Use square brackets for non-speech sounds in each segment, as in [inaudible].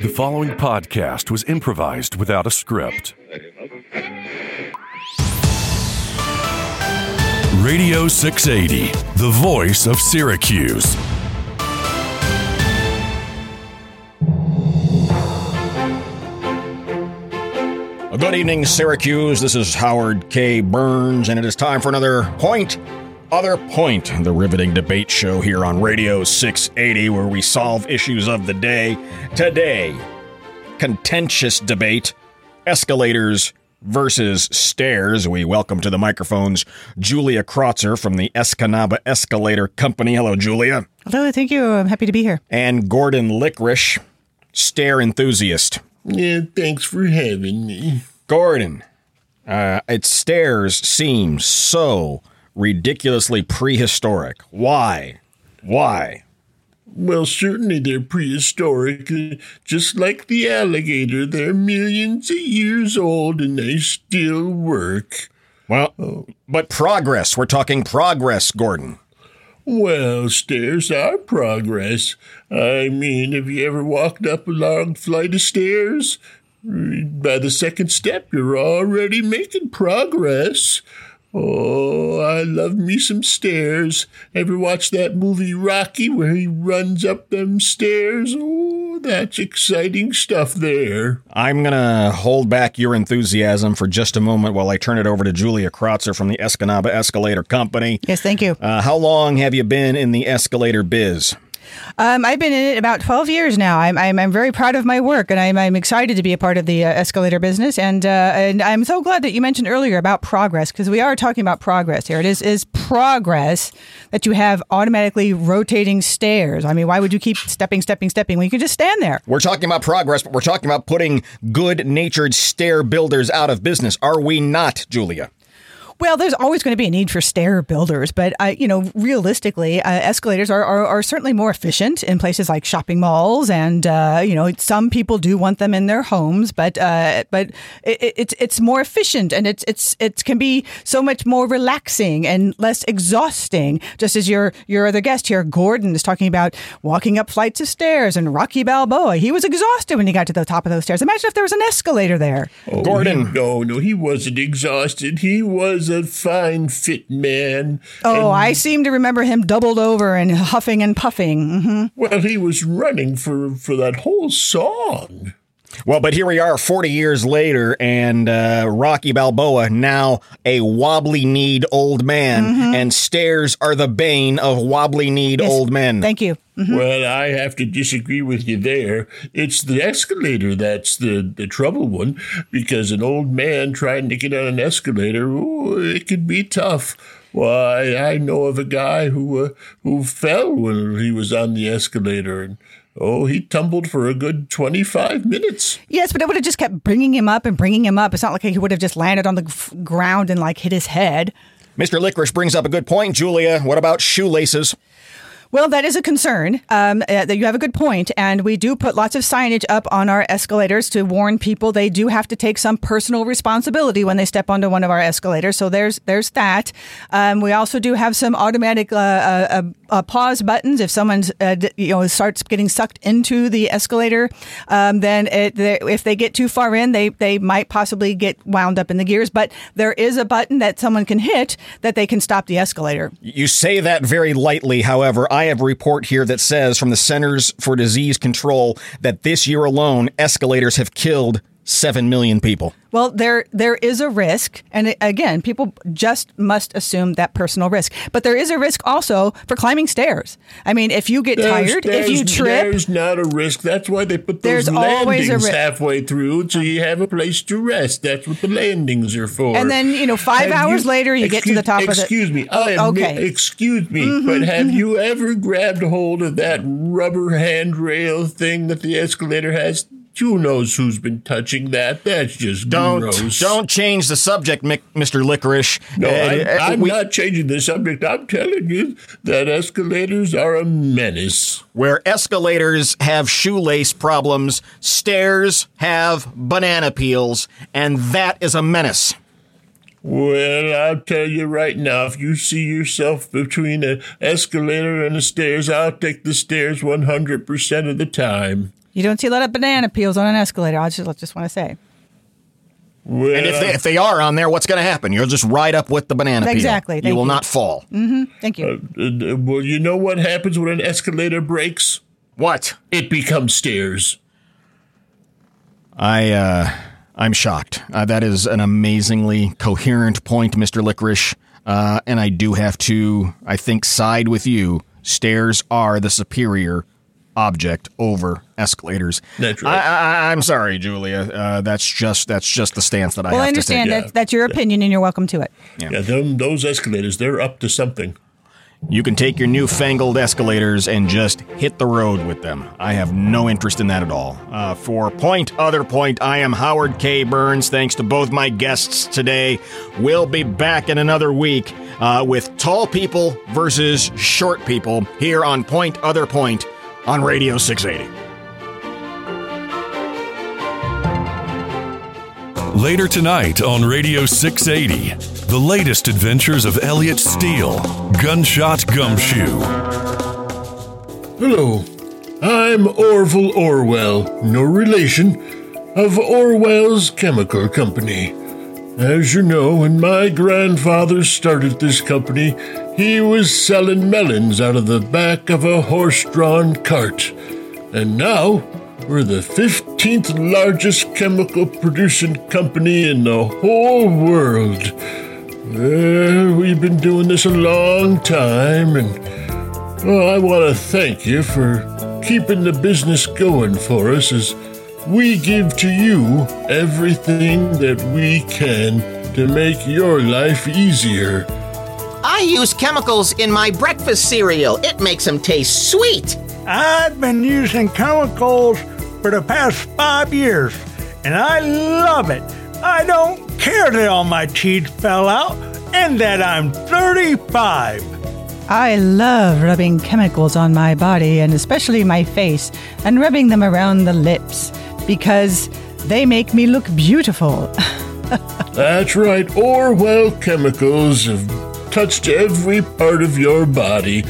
The following podcast was improvised without a script. Radio 680, the voice of Syracuse. Good evening, Syracuse. This is Howard K. Burns, and it is time for another Point, Other Point, the riveting debate show here on Radio 680, where we solve issues of the day. Today, contentious debate escalators versus stairs. We welcome to the microphones Julia Krotzer from the Escanaba Escalator Company. Hello, Julia. Hello, thank you. I'm happy to be here. And Gordon Licorice, stair enthusiast. Yeah, thanks for having me. Gordon, uh, its stairs seem so ridiculously prehistoric. Why? Why? Well, certainly they're prehistoric. uh, Just like the alligator, they're millions of years old and they still work. Well, but progress. We're talking progress, Gordon. Well, stairs are progress. I mean, have you ever walked up a long flight of stairs? By the second step, you're already making progress. Oh, I love me some stairs. Ever watch that movie Rocky where he runs up them stairs? Oh, that's exciting stuff there. I'm going to hold back your enthusiasm for just a moment while I turn it over to Julia Krotzer from the Escanaba Escalator Company. Yes, thank you. Uh, how long have you been in the escalator biz? Um, I've been in it about 12 years now. I'm, I'm, I'm very proud of my work, and I'm, I'm excited to be a part of the uh, escalator business. And uh, and I'm so glad that you mentioned earlier about progress because we are talking about progress here. It is is progress that you have automatically rotating stairs. I mean, why would you keep stepping, stepping, stepping when you can just stand there? We're talking about progress, but we're talking about putting good natured stair builders out of business. Are we not, Julia? Well, there's always going to be a need for stair builders, but uh, you know, realistically, uh, escalators are, are, are certainly more efficient in places like shopping malls, and uh, you know, some people do want them in their homes, but uh, but it, it's it's more efficient, and it's it's it can be so much more relaxing and less exhausting. Just as your your other guest here, Gordon, is talking about walking up flights of stairs, and Rocky Balboa, he was exhausted when he got to the top of those stairs. Imagine if there was an escalator there. Oh, Gordon. he- no, no, he wasn't exhausted. He was a fine, fit man. Oh, And, I seem to remember him doubled over and huffing and puffing. hmm Well, he was running for, for that whole song. Well, but here we are 40 years later, and uh, Rocky Balboa, now a wobbly kneed old man, and stairs are the bane of wobbly kneed Yes. old men. Thank you. Well, I have to disagree with you there. It's the escalator that's the, the trouble one, because an old man trying to get on an escalator, ooh, it could be tough. Why, I know of a guy who uh, who fell when he was on the escalator, and oh, he tumbled for a good twenty five minutes. Yes, but it would have just kept bringing him up and bringing him up. It's not like he would have just landed on the f- ground and like hit his head. Mr. Licorice brings up a good point, Julia. What about shoelaces? Well, that is a concern. Um, uh, you have a good point, and we do put lots of signage up on our escalators to warn people they do have to take some personal responsibility when they step onto one of our escalators. So there's there's that. Um, we also do have some automatic uh, uh, uh, uh, pause buttons if someone's uh, d- you know starts getting sucked into the escalator. Um, then it, if they get too far in, they they might possibly get wound up in the gears. But there is a button that someone can hit that they can stop the escalator. You say that very lightly, however. Have a report here that says from the Centers for Disease Control that this year alone, escalators have killed 7 million people. Well, there there is a risk, and again, people just must assume that personal risk. But there is a risk also for climbing stairs. I mean, if you get There's- tired, if you trip, there's not a risk. That's why they put those There's a landings ri- halfway through, so you have a place to rest. That's what the landings are for. And then, you know, five Have hours later, you get to the top of the- Excuse me. Oh, I am, okay. Mm-hmm, Excuse me, but have you ever grabbed hold of that rubber handrail thing that the escalator has? Who knows who's been touching that? That's just Don't gross. don't change the subject, Mr. Licorice. No, Uh, I'm, uh, I'm we- not changing the subject. I'm telling you that escalators are a menace. Where escalators have shoelace problems, stairs have banana peels, and that is a menace. Well, I'll tell you right now, if you see yourself between an escalator and the stairs, I'll take the stairs 100% of the time. You don't see a lot of banana peels on an escalator. I just, just want to say. Well, And if they, if they are on there, what's going to happen? You'll just ride up with the banana peel. Exactly, You will you. not fall. Thank you. uh, uh, well, you know what happens when an escalator breaks? What? It becomes stairs. I uh, I'm shocked. Uh, that is an amazingly coherent point, Mister Licorice. Uh, and I do have to, I think, side with you. Stairs are the superior object over escalators. That's right. I, I, I'm sorry, Julia. Uh, that's just that's just the stance that I well, have I understand to yeah. that that's your opinion, and you're welcome to it. Yeah, them, those escalators, they're up to something. You can take your newfangled escalators and just hit the road with them. I have no interest in that at all. Uh, for point, other point, I am Howard K. Burns. Thanks to both my guests today. We'll be back in another week uh, with tall people versus short people here on Point, Other Point on Radio 680. Later tonight on Radio 680, the latest adventures of Elliot Steele, Gunshot Gumshoe. Hello, I'm Orville Orwell, no relation, of Orwell's Chemical Company. As you know, when my grandfather started this company, he was selling melons out of the back of a horse drawn cart. And now, we're the 15th largest chemical producing company in the whole world. Well, we've been doing this a long time, and well, I want to thank you for keeping the business going for us as we give to you everything that we can to make your life easier. I use chemicals in my breakfast cereal. It makes them taste sweet. I've been using chemicals for the past five years, and I love it. I don't care that all my teeth fell out and that I'm 35. I love rubbing chemicals on my body and especially my face and rubbing them around the lips because they make me look beautiful. [laughs] That's right, Orwell chemicals have touched every part of your body,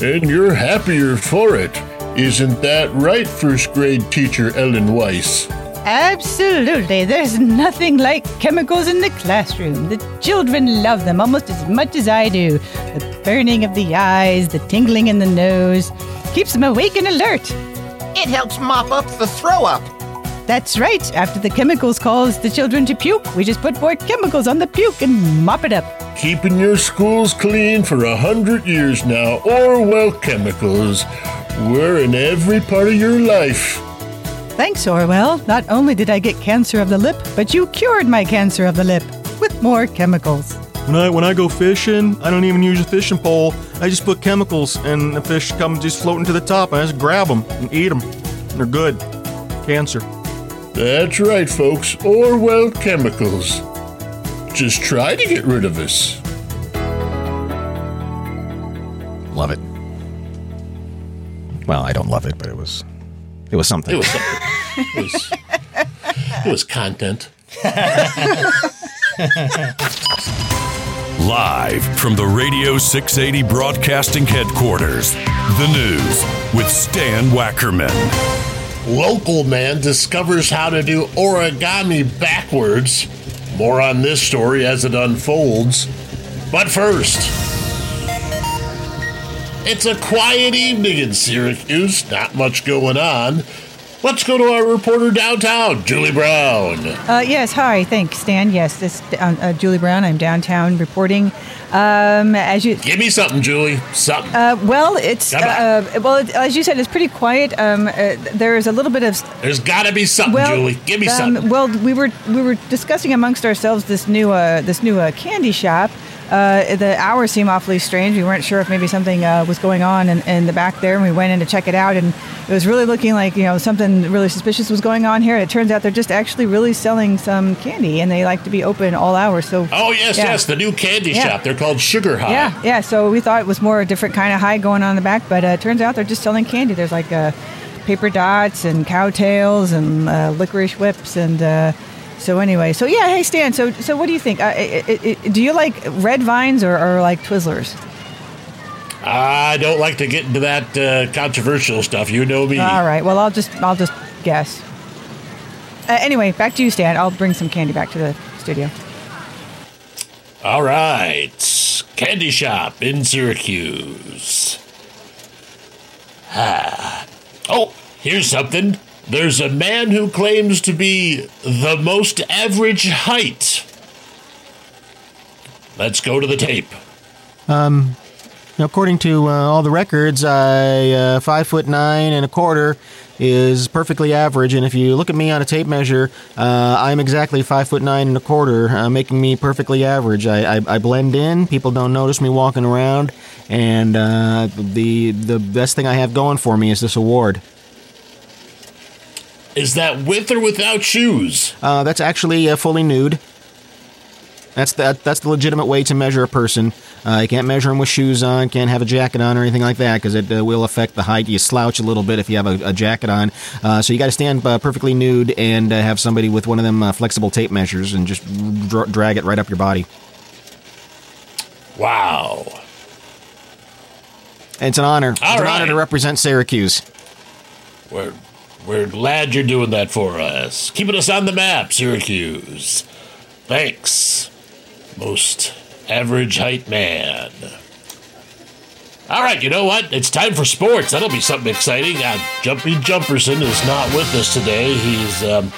and you're happier for it. Isn't that right, first grade teacher Ellen Weiss? Absolutely. There's nothing like chemicals in the classroom. The children love them almost as much as I do. The burning of the eyes, the tingling in the nose, keeps them awake and alert. It helps mop up the throw up. That's right. After the chemicals cause the children to puke, we just put more chemicals on the puke and mop it up. Keeping your schools clean for a hundred years now. Orwell Chemicals. We're in every part of your life. Thanks, Orwell. Not only did I get cancer of the lip, but you cured my cancer of the lip with more chemicals. When I when I go fishing, I don't even use a fishing pole. I just put chemicals, and the fish come just floating to the top. And I just grab them and eat them. They're good. Cancer. That's right, folks. Orwell Chemicals. Just try to get rid of us. Love it. Well, I don't love it, but it was it was something. It was something. it, was, it was content. [laughs] Live from the Radio 680 Broadcasting Headquarters, the news with Stan Wackerman. Local man discovers how to do origami backwards. More on this story as it unfolds. But first, it's a quiet evening in Syracuse, not much going on. Let's go to our reporter downtown, Julie Brown. Uh, yes, hi. Thanks, Stan. Yes, this uh, uh, Julie Brown. I'm downtown reporting. Um, as you, Give me something, Julie. Something. uh, well, it's uh, well, it, as you said, it's pretty quiet. Um, uh, there is a little bit of There's got to be something, well, Julie. Give me um, something. Well, we were we were discussing amongst ourselves this new uh, this new uh, candy shop. Uh, the hours seem awfully strange. We weren't sure if maybe something uh, was going on in, in the back there, and we went in to check it out, and it was really looking like you know something really suspicious was going on here. It turns out they're just actually really selling some candy, and they like to be open all hours. So Oh, yes, yeah. yes, the new candy Yeah. shop. They're called Sugar High. Yeah, yeah. So we thought it was more a different kind of high going on in the back, but uh, it turns out they're just selling candy. There's like uh, paper dots and Cow Tales and uh, licorice whips and. So anyway, so yeah, hey Stan. So so what do you think? Uh, i i i do you like red vines or, or like Twizzlers? I don't like to get into that uh, controversial stuff. You know me. All right. Well, I'll just I'll just guess. Uh, anyway, back to you, Stan. I'll bring some candy back to the studio. All right. Candy shop in Syracuse. Ah. Oh, here's something. There's a man who claims to be the most average height. Let's go to the tape. Now, according to uh, all the records, I uh, five foot nine and a quarter is perfectly average. And if you look at me on a tape measure, uh, I'm exactly five foot nine and a quarter, uh, making me perfectly average. I, I, I blend in. People don't notice me walking around, and uh, the the best thing I have going for me is this award. Is that with or without shoes? Uh, that's actually uh, fully nude. That's the, that's the legitimate way to measure a person. Uh, you can't measure them with shoes on, can't have a jacket on or anything like that because it uh, will affect the height. You slouch a little bit if you have a, a jacket on. Uh, so you got to stand uh, perfectly nude and uh, have somebody with one of them uh, flexible tape measures and just dra- drag it right up your body. Wow. And it's an honor. it's All an honor to represent Syracuse. We're, we're glad you're doing that for us. Keeping us on the map, Syracuse. Thanks, most average height man. All right, you know what? It's time for sports. That'll be something exciting. Uh, Jumpy Jumperson is not with us today. He's um,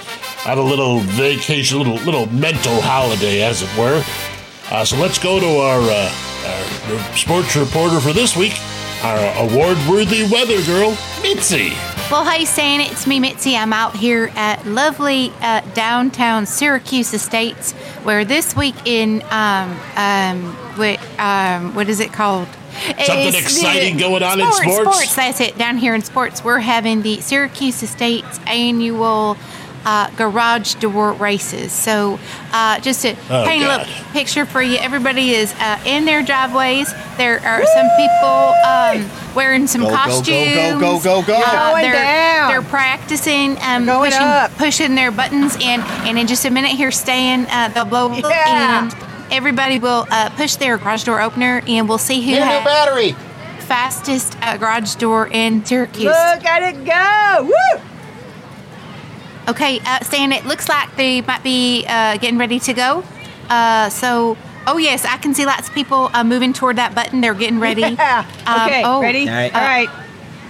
on a little vacation, little little mental holiday, as it were. Uh, so let's go to our, uh, our sports reporter for this week, our award-worthy weather girl, Mitzi. Well, hey, Stan, it's me, Mitzi. I'm out here at lovely uh, downtown Syracuse Estates, where this week in um um what um what is it called? Something It's the- exciting going on in sports? Sports, that's it. Down here in sports, we're having the Syracuse Estates annual. Uh, garage door races. So, uh, just to Oh, paint a little picture for you, everybody is uh, in their driveways. There are some people um, wearing some Go, go, go, go, costumes. go, go, go. Uh, they're, down. They're practicing, um, Going pushing, up. pushing their buttons in, and in just a minute here, Stan, uh, they'll blow Yeah. and everybody will uh, push their garage door opener, and we'll see who Need new has battery. fastest uh, garage door in Syracuse. Look at it go! Woo! Okay, uh, Stan, it looks like they might be uh, getting ready to go. Uh, so, oh yes, I can see lots of people uh, moving toward that button. They're getting ready. [laughs] Yeah. Um, Okay, oh, ready? All right. All right.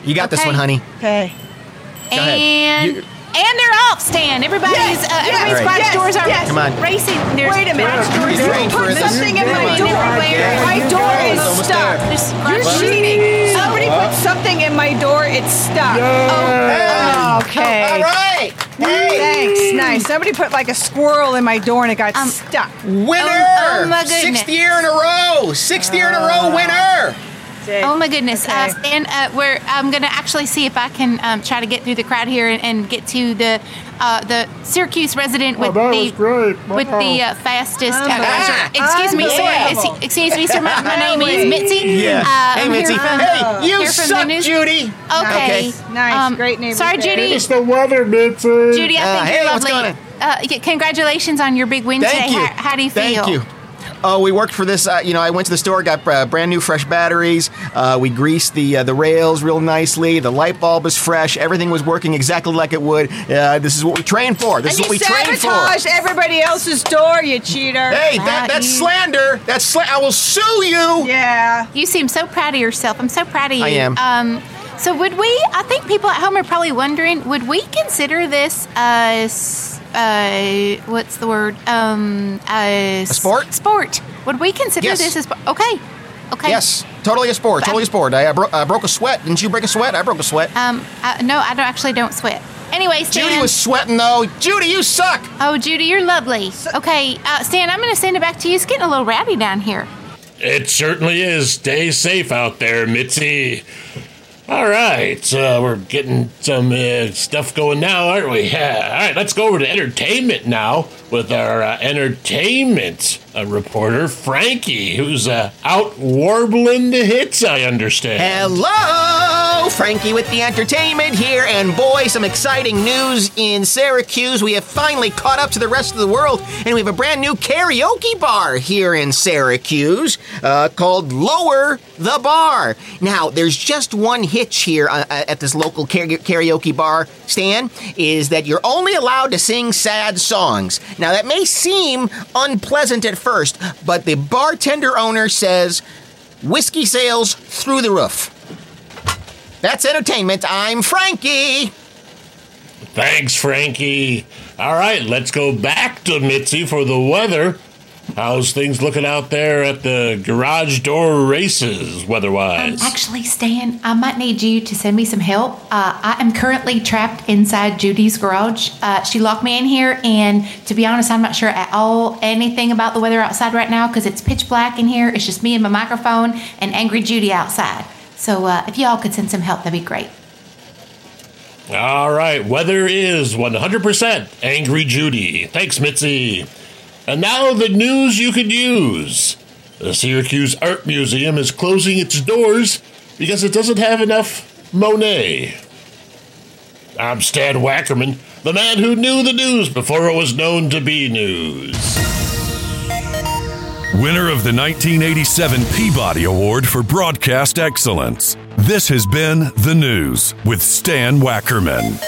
You got this Okay. one, honey. Okay. ahead. And You- and they're off, Stan. Everybody's Yes, uh, yes, everybody's garage yes, doors are yes. Come on. racing. There's Wait a minute. garage doors You trained for put this. something in my door. everywhere. My door is Almost stuck. there. There's You're garage- cheating. Somebody put something in my door. It's stuck. Oh, okay. All right. Hey, Thanks. Nice. Somebody put like a squirrel in my door and it got Um, stuck. winner! Oh, oh my goodness. Sixth year in a row. Sixth year in a row, winner. Oh my goodness! Uh, Okay. Stan, uh, where I'm gonna actually see if I can um, try to get through the crowd here and, and get to the uh, the Syracuse resident with that the was great. with the uh, fastest. Uh, Unbelievable. garage door. excuse me, sorry. Excuse me, sir. My, my name is Mitzi. Yeah. Uh, Hey, I'm Mitzi. from- Hey, you here from the suck, Judy. Okay. Nice. Nice. Great neighbors Sorry. Judy. It's the weather, Mitzi. Judy, I Uh, think hey, you're what's lovely. going Uh, congratulations on your big win Thank today. you. How, how do you feel? Thank you. Oh, we worked for this. Uh, you know, I went to the store, got uh, brand new fresh batteries. Uh, we greased the uh, the rails real nicely. The light bulb is fresh. Everything was working exactly like it would. Uh, this is what we trained for. This And is what we trained for. sabotaged everybody else's door, you cheater. Hey, that, that's you- slander. That's sla- I will sue you. Yeah. You seem so proud of yourself. I'm so proud of you. I am. Um, so would we? I think people at home are probably wondering: Would we consider this as uh, what's the word? Um, a sport? Sport. Would we consider Yes. this as okay? Okay. Yes, totally a sport. Totally a sport. I, uh, bro- I broke a sweat. Didn't you break a sweat? I broke a sweat. Um. Uh, no, I don't actually don't sweat. Anyway, Stan. Judy was sweating though. Judy, you suck. Oh, Judy, you're lovely. Okay, uh, Stan, I'm going to send it back to you. It's getting a little rowdy down here. It certainly is. Stay safe out there, Mitzi. All right, uh, we're getting some uh, stuff going now, aren't we? Yeah. [laughs] All right, let's go over to entertainment now with our uh, entertainment a reporter, Frankie, who's uh, out warbling the hits, I understand. Hello, Frankie with the entertainment here, and boy, some exciting news in Syracuse. We have finally caught up to the rest of the world, and we have a brand new karaoke bar here in Syracuse uh, called Lower the Bar. Now, there's just one hitch here uh, uh, at this local kara- karaoke bar, Stan, is that you're only allowed to sing sad songs. Now, that may seem unpleasant at first, but the bartender owner says whiskey sales through the roof. That's entertainment. I'm Frankie. Thanks, Frankie. All right, let's go back to Mitzi for the weather. How's things looking out there at the garage door races, weather-wise? Um, actually, Stan, I might need you to send me some help. Uh, I am currently trapped inside Judy's garage. Uh, she locked me in here, and to be honest, I'm not sure at all anything about the weather outside right now because it's pitch black in here. It's just me and my microphone and Angry Judy outside. So uh, if y'all could send some help, that'd be great. All right, weather is 100% Angry Judy. Thanks, Mitzi. And now the news you could use. The Syracuse Art Museum is closing its doors because it doesn't have enough Monet. I'm Stan Wackerman, the man who knew the news before it was known to be news. Winner of the 1987 Peabody Award for Broadcast Excellence. This has been The News with Stan Wackerman.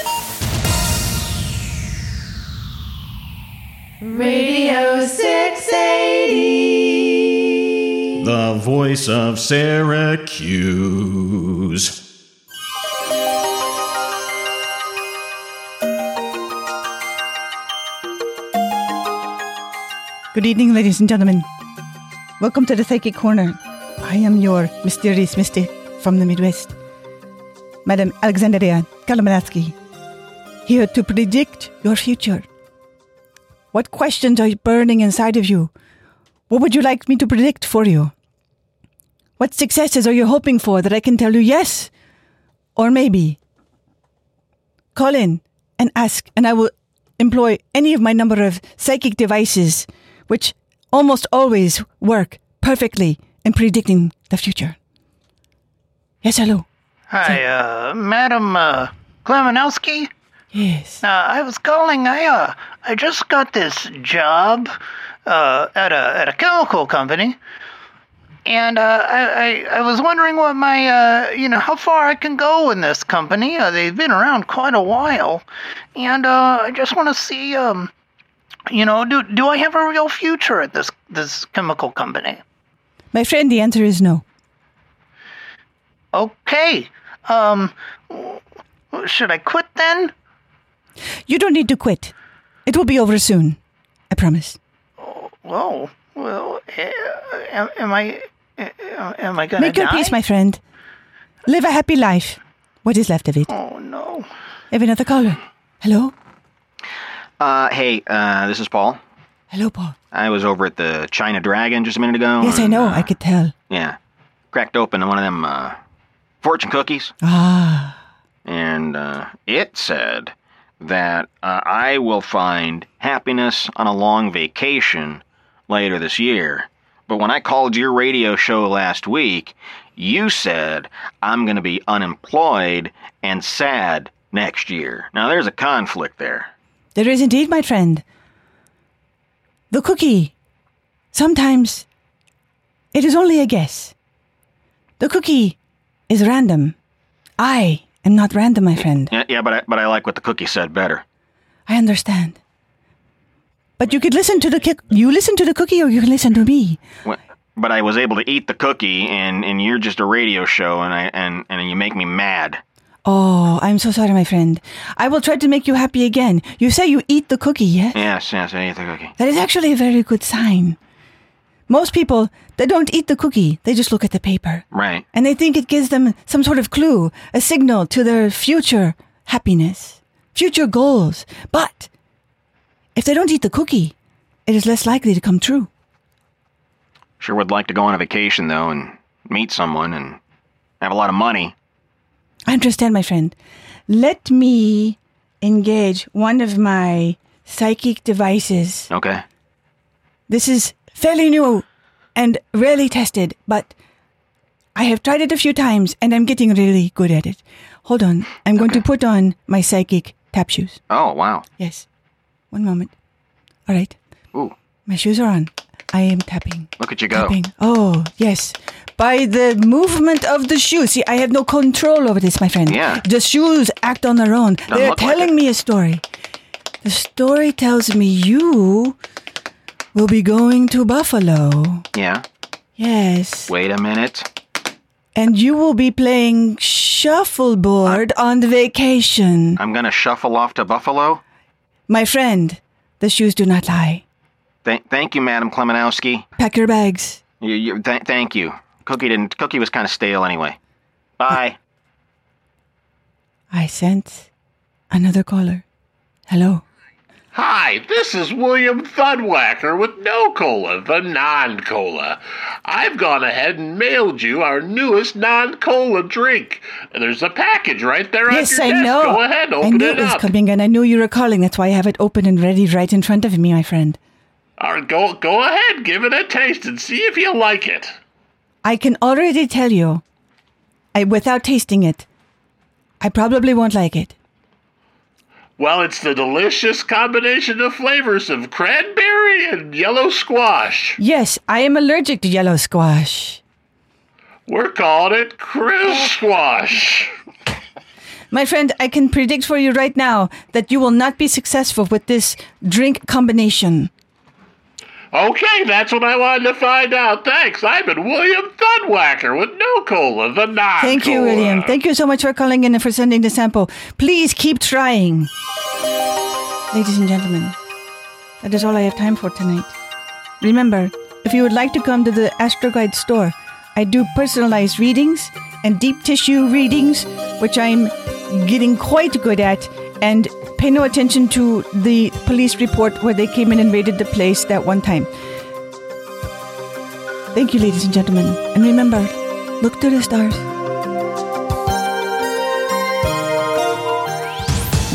Radio 680. The voice of Syracuse. Good evening, ladies and gentlemen. Welcome to the Psychic Corner. I am your mysterious mystic from the Midwest, Madam Alexandria Kalamanatsky, here to predict your future. What questions are burning inside of you? What would you like me to predict for you? What successes are you hoping for that I can tell you yes or maybe? Call in and ask, and I will employ any of my number of psychic devices, which almost always work perfectly in predicting the future. Yes, hello. Hi, uh, Madam, uh, Klemenowski? Yes. Uh, I was calling, I, uh, I just got this job, uh, at a, at a chemical company. And, uh, I, I, I was wondering what my, uh, you know, how far I can go in this company. Uh, they've been around quite a while. And, uh, I just want to see, um, you know, do, do I have a real future at this, this chemical company? My friend, the answer is no. Okay. Um, should I quit then? You don't need to quit. It will be over soon. I promise. Whoa. Well, eh, am, am I eh, am I gonna Make your die? peace, my friend. Live a happy life. What is left of it? Oh no. Have another caller. Hello? Uh, hey, uh, this is Paul. Hello, Paul. I was over at the China Dragon just a minute ago. Yes, I know. uh, I could tell. Yeah. Cracked open one of them, uh, fortune cookies. Ah. And, uh, it said that, uh, I will find happiness on a long vacation later this year. But when I called your radio show last week, you said I'm going to be unemployed and sad next year. Now, there's a conflict there. There is indeed, my friend. The cookie. Sometimes it is only a guess. The cookie is random. I am not random, my friend. Yeah, yeah, but I, but I like what the cookie said better. I understand. But you could listen to the ki- you listen to the cookie or you can listen to me. But I was able to eat the cookie, and, and you're just a radio show, and I and, and you make me mad. Oh, I'm so sorry, my friend. I will try to make you happy again. You say you eat the cookie, yes? Yes, yes, I ate the cookie. That is actually a very good sign. Most people, they don't eat the cookie. They just look at the paper. Right. And they think it gives them some sort of clue, a signal to their future happiness, future goals. But if they don't eat the cookie, it is less likely to come true. Sure would like to go on a vacation though, and meet someone, and have a lot of money. I understand, my friend. Let me engage one of my psychic devices. Okay. This is fairly new and rarely tested, but I have tried it a few times and I'm getting really good at it. Hold on. I'm going to put on my psychic tap shoes. Oh, wow. Yes. One moment. All right. Ooh. My shoes are on. I am tapping. Look at you go. Tapping. Oh, yes. By the movement of the shoes. See, I have no control over this, my friend. Yeah. The shoes act on their own. They're look like telling me a story. The story tells me you will be going to Buffalo. Yeah. Yes. Wait a minute. And you will be playing shuffleboard on the vacation. I'm going to shuffle off to Buffalo. My friend, the shoes do not lie. Th- thank you, Madam Klemenowski. Pack your bags. You, you, th- thank you. Cookie didn't. Cookie was kind of stale anyway. Bye. I sense another caller. Hello. Hi, this is William Thudwacker with No Cola, the non cola. I've gone ahead and mailed you our newest non cola drink. There's a package right there yes, on I your desk. know. Go ahead, open I knew it it was up. coming, and I knew you were calling. That's why I have it open and ready right in front of me, my friend. All right, go, go ahead, give it a taste and see if you like it. I can already tell you, I, without tasting it, I probably won't like it. Well, it's the delicious combination of flavors of cranberry and yellow squash. Yes, I am allergic to yellow squash. We're calling it Chris Squash. My friend, I can predict for you right now that you will not be successful with this drink combination. Okay, that's what I wanted to find out. Thanks. I've been William Thudwacker with No Cola, the non Thank you, William. Thank you so much for calling in and for sending the sample. Please keep trying. Ladies and gentlemen, that is all I have time for tonight. Remember, if you would like to come to the Astroguide store, I do personalized readings and deep tissue readings, which I'm getting quite good at. And pay no attention to the police report where they came and invaded the place that one time. Thank you, ladies and gentlemen. And remember, look to the stars.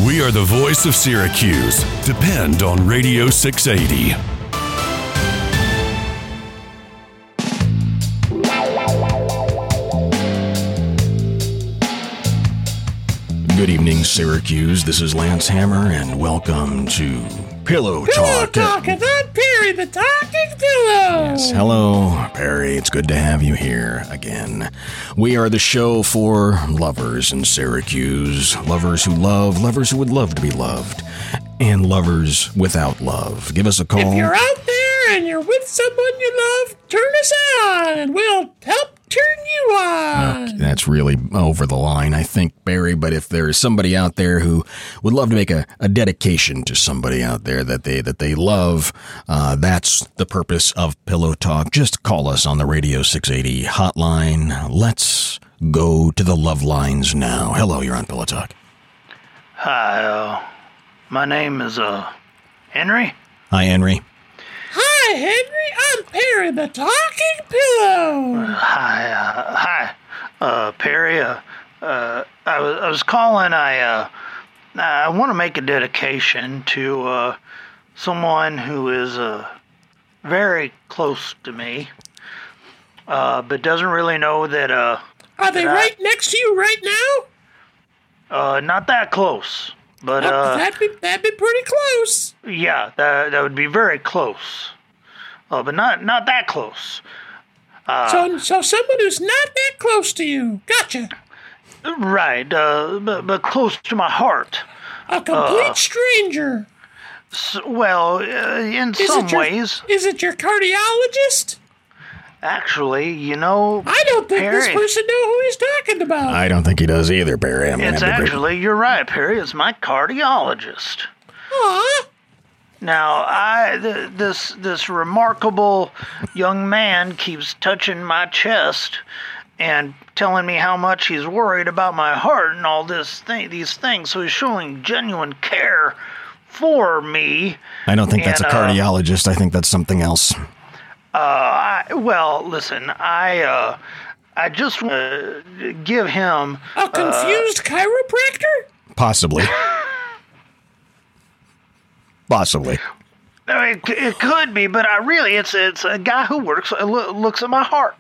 We are the voice of Syracuse. Depend on Radio 680. Syracuse. This is Lance Hammer, and welcome to Pillow Pillow Talk. Talk, I'm Perry, the talking pillow. Yes, hello, Perry. It's good to have you here again. We are the show for lovers in Syracuse, lovers who love, lovers who would love to be loved, and lovers without love. Give us a call. If you're out there and you're with someone you love, turn us on, and we'll help turn you on. That's really over the line, I think, Barry. But if there's somebody out there who would love to make a, a dedication to somebody out there that they that they love, uh, that's the purpose of Pillow Talk. Just call us on the Radio 680 hotline. Let's go to the love lines now. Hello, you're on Pillow Talk. Hi, uh, my name is, uh, Henry. Hi, Henry. Hi, Henry. I'm Perry, the talking pillow. Hi, uh, hi, uh, Perry. Uh, uh, I was, I was calling. I, uh, I want to make a dedication to uh, someone who is uh, very close to me, uh, but doesn't really know that. Uh, Are they I- right next to you right now? Uh, not that close, but Oh, uh, that'd be that'd be pretty close. yeah, that that would be very close. Uh, but not not that close. Uh, so so someone who's not that close to you. Gotcha. Right, uh, but, but close to my heart. A complete Uh, stranger. S- well, uh, in Is some your, ways, Is it your cardiologist? actually, you know, I don't think this person know who he's talking about. I don't think he does either, Barry. I'm It's have to agree. actually you're right, Perry. It's my cardiologist. Aw. Now, I th- this this remarkable young man keeps touching my chest and telling me how much he's worried about my heart and all this thing, these things. So he's showing genuine care for me. I don't think that's a And, uh, cardiologist. I think that's something else. Uh, I, well, listen, I uh, I just want to give him A confused chiropractor? Possibly. [laughs] Possibly. Uh, It, it could be, but I really, it's it's a guy who works uh, looks at my heart.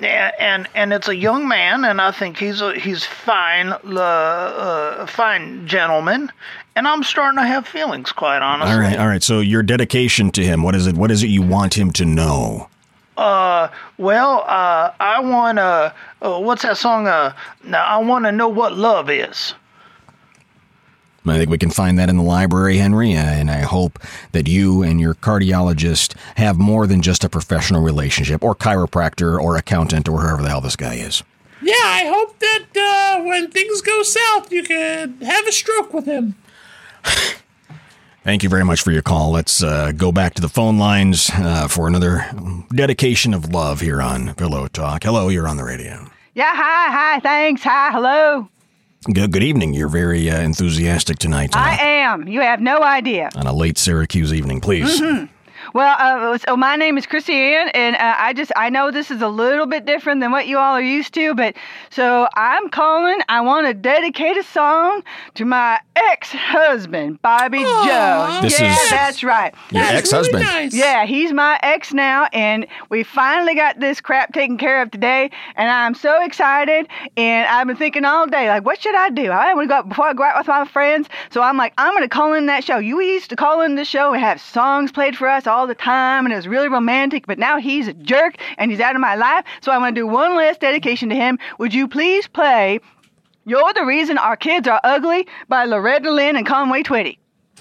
Yeah, and and it's a young man, and I think he's a he's fine, uh, uh, fine gentleman, and I'm starting to have feelings, quite honestly. All right, all right. So your dedication to him, what is it? What is it you want him to know? Uh, well, uh, I want to. Uh, what's that song? Uh, now I want to know what love is. I think we can find that in the library, Henry, uh, and I hope that you and your cardiologist have more than just a professional relationship, or chiropractor, or accountant, or whoever the hell this guy is. Yeah, I hope that uh, when things go south, you can have a stroke with him. [sighs] Thank you very much for your call. Let's uh, go back to the phone lines uh, for another dedication of love here on Pillow Talk. Hello, you're on the radio. Yeah, hi, hi, thanks, hi, hello. Good, good evening. You're very uh, enthusiastic tonight uh, I am. You have no idea. on a late Syracuse evening. Please. hmm Well, uh, so my name is Chrissy Ann, and uh, I just I know this is a little bit different than what you all are used to, but so I'm calling. I want to dedicate a song to my ex-husband, Bobby Joe. This yeah, is that's right. your That's ex-husband. really nice. Yeah, he's my ex now, and we finally got this crap taken care of today, and I'm so excited. And I've been thinking all day, like, what should I do? I want to go out before I go out with my friends. So I'm like, I'm going to call in that show. You used to call in the show and have songs played for us all the time, and it was really romantic. But now he's a jerk, and he's out of my life. So I'm going to do one last dedication to him. Would you please play? You're the reason our kids are ugly by Loretta Lynn and Conway Twitty.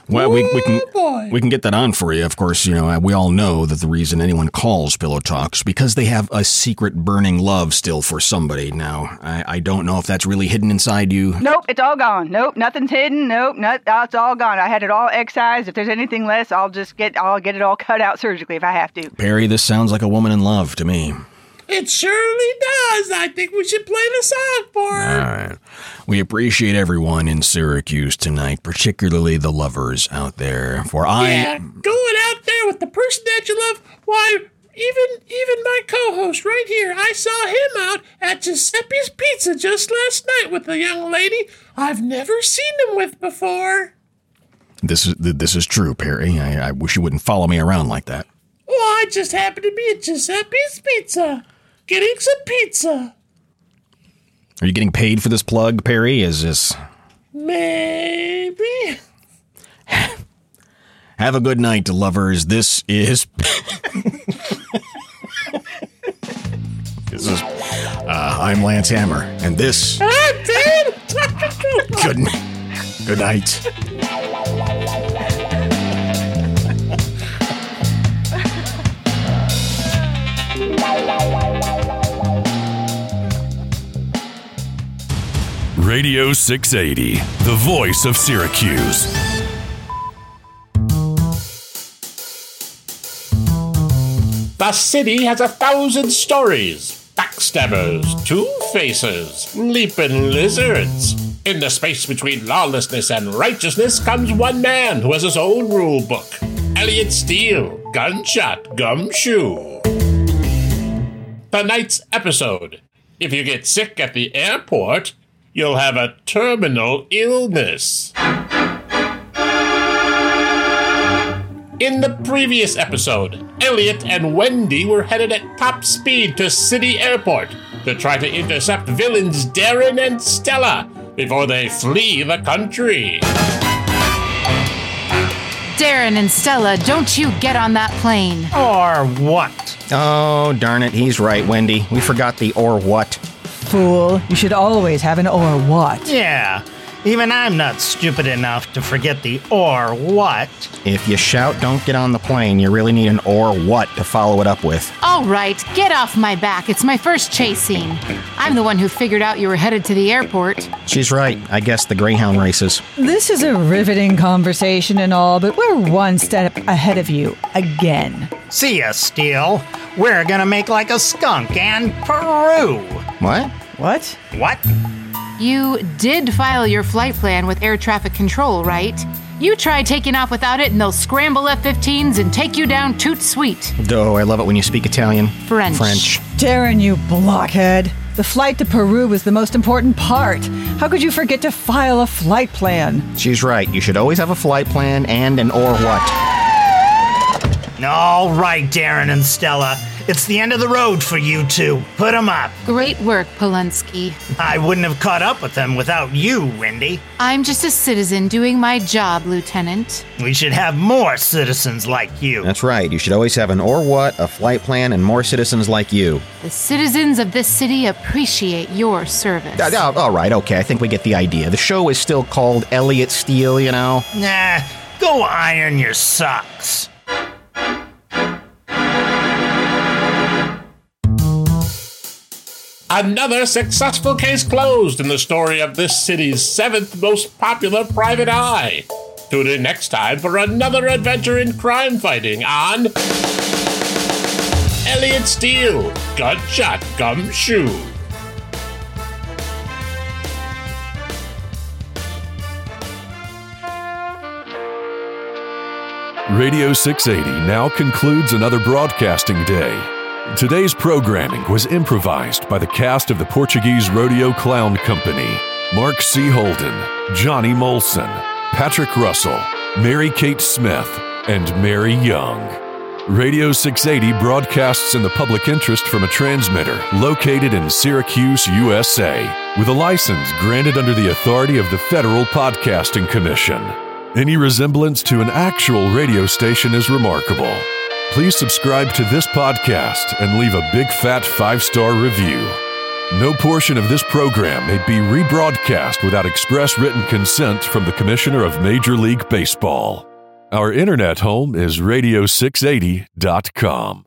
Well, we, we can we can get that on for you. Of course, you know we all know that the reason anyone calls Pillow Talks because they have a secret burning love still for somebody. Now, I, I don't know if that's really hidden inside you. Nope, it's all gone. Nope, nothing's hidden. Nope, not, uh, it's all gone. I had it all excised. If there's anything less, I'll just get I'll get it all cut out surgically if I have to. Perry, this sounds like a woman in love to me. It surely does. I think we should play the song for All her. right. We appreciate everyone in Syracuse tonight, particularly the lovers out there. For I yeah, going out there with the person that you love. Why, even even my co-host right here, I saw him out at Giuseppe's Pizza just last night with a young lady I've never seen him with before. this is this is true, Perry. I, I wish you wouldn't follow me around like that. Well, I just happened to be at Giuseppe's Pizza, getting some pizza. Are you getting paid for this plug, Perry? Is this Maybe. [laughs] Have a good night, lovers. This is [laughs] This is uh, I'm Lance Hammer, and this Ah, damn! [laughs] good good night. Radio 680, the voice of Syracuse. The city has a thousand stories. Backstabbers, two faces, leaping lizards. In the space between lawlessness and righteousness comes one man who has his own rule book. Elliot Steele, gunshot, gumshoe. Tonight's episode. If you get sick at the airport, you'll have a terminal illness. In the previous episode, Elliot and Wendy were headed at top speed to City Airport to try to intercept villains Darren and Stella before they flee the country. Darren and Stella, don't you get on that plane. Or what? Oh, darn it. He's right, Wendy. We forgot the or what. Fool, you should always have an or what. Yeah, even I'm not stupid enough to forget the or what. If you shout, don't get on the plane, you really need an or what to follow it up with. All right, get off my back. It's my first chase scene. I'm the one who figured out you were headed to the airport. She's right. I guess the Greyhound races. This is a riveting conversation and all, but we're one step ahead of you again. See ya, Steele. We're gonna make like a skunk and Peru. What? What? What? You did file your flight plan with air traffic control, right? You try taking off without it, and they'll scramble F 15s and take you down toot sweet. Oh, I love it when you speak Italian. French. French. Darren, you blockhead. The flight to Peru was the most important part. How could you forget to file a flight plan? She's right. You should always have a flight plan and an or what. All right, Darren and Stella. It's the end of the road for you two. Put 'em up. Great work, Polensky. I wouldn't have caught up with them without you, Wendy. I'm just a citizen doing my job, Lieutenant. We should have more citizens like you. That's right. You should always have an or what, a flight plan, and more citizens like you. The citizens of this city appreciate your service. Uh, uh, all right, okay. I think we get the idea. The show is still called Elliot Steele, you know? Nah, go iron your socks. Another successful case closed in the story of this city's seventh most popular private eye. Tune in next time for another adventure in crime fighting on Elliot Steele, Gunshot Gumshoe. Radio 680 now concludes another broadcasting day. Today's programming was improvised by the cast of the Portuguese Rodeo Clown Company Mark C. Holden, Johnny Molson, Patrick Russell, Mary Kate Smith, and Mary Young. Radio 680 broadcasts in the public interest from a transmitter located in Syracuse, USA, with a license granted under the authority of the Federal Podcasting Commission. Any resemblance to an actual radio station is remarkable. Please subscribe to this podcast and leave a big fat five star review. No portion of this program may be rebroadcast without express written consent from the Commissioner of Major League Baseball. Our internet home is radio680.com.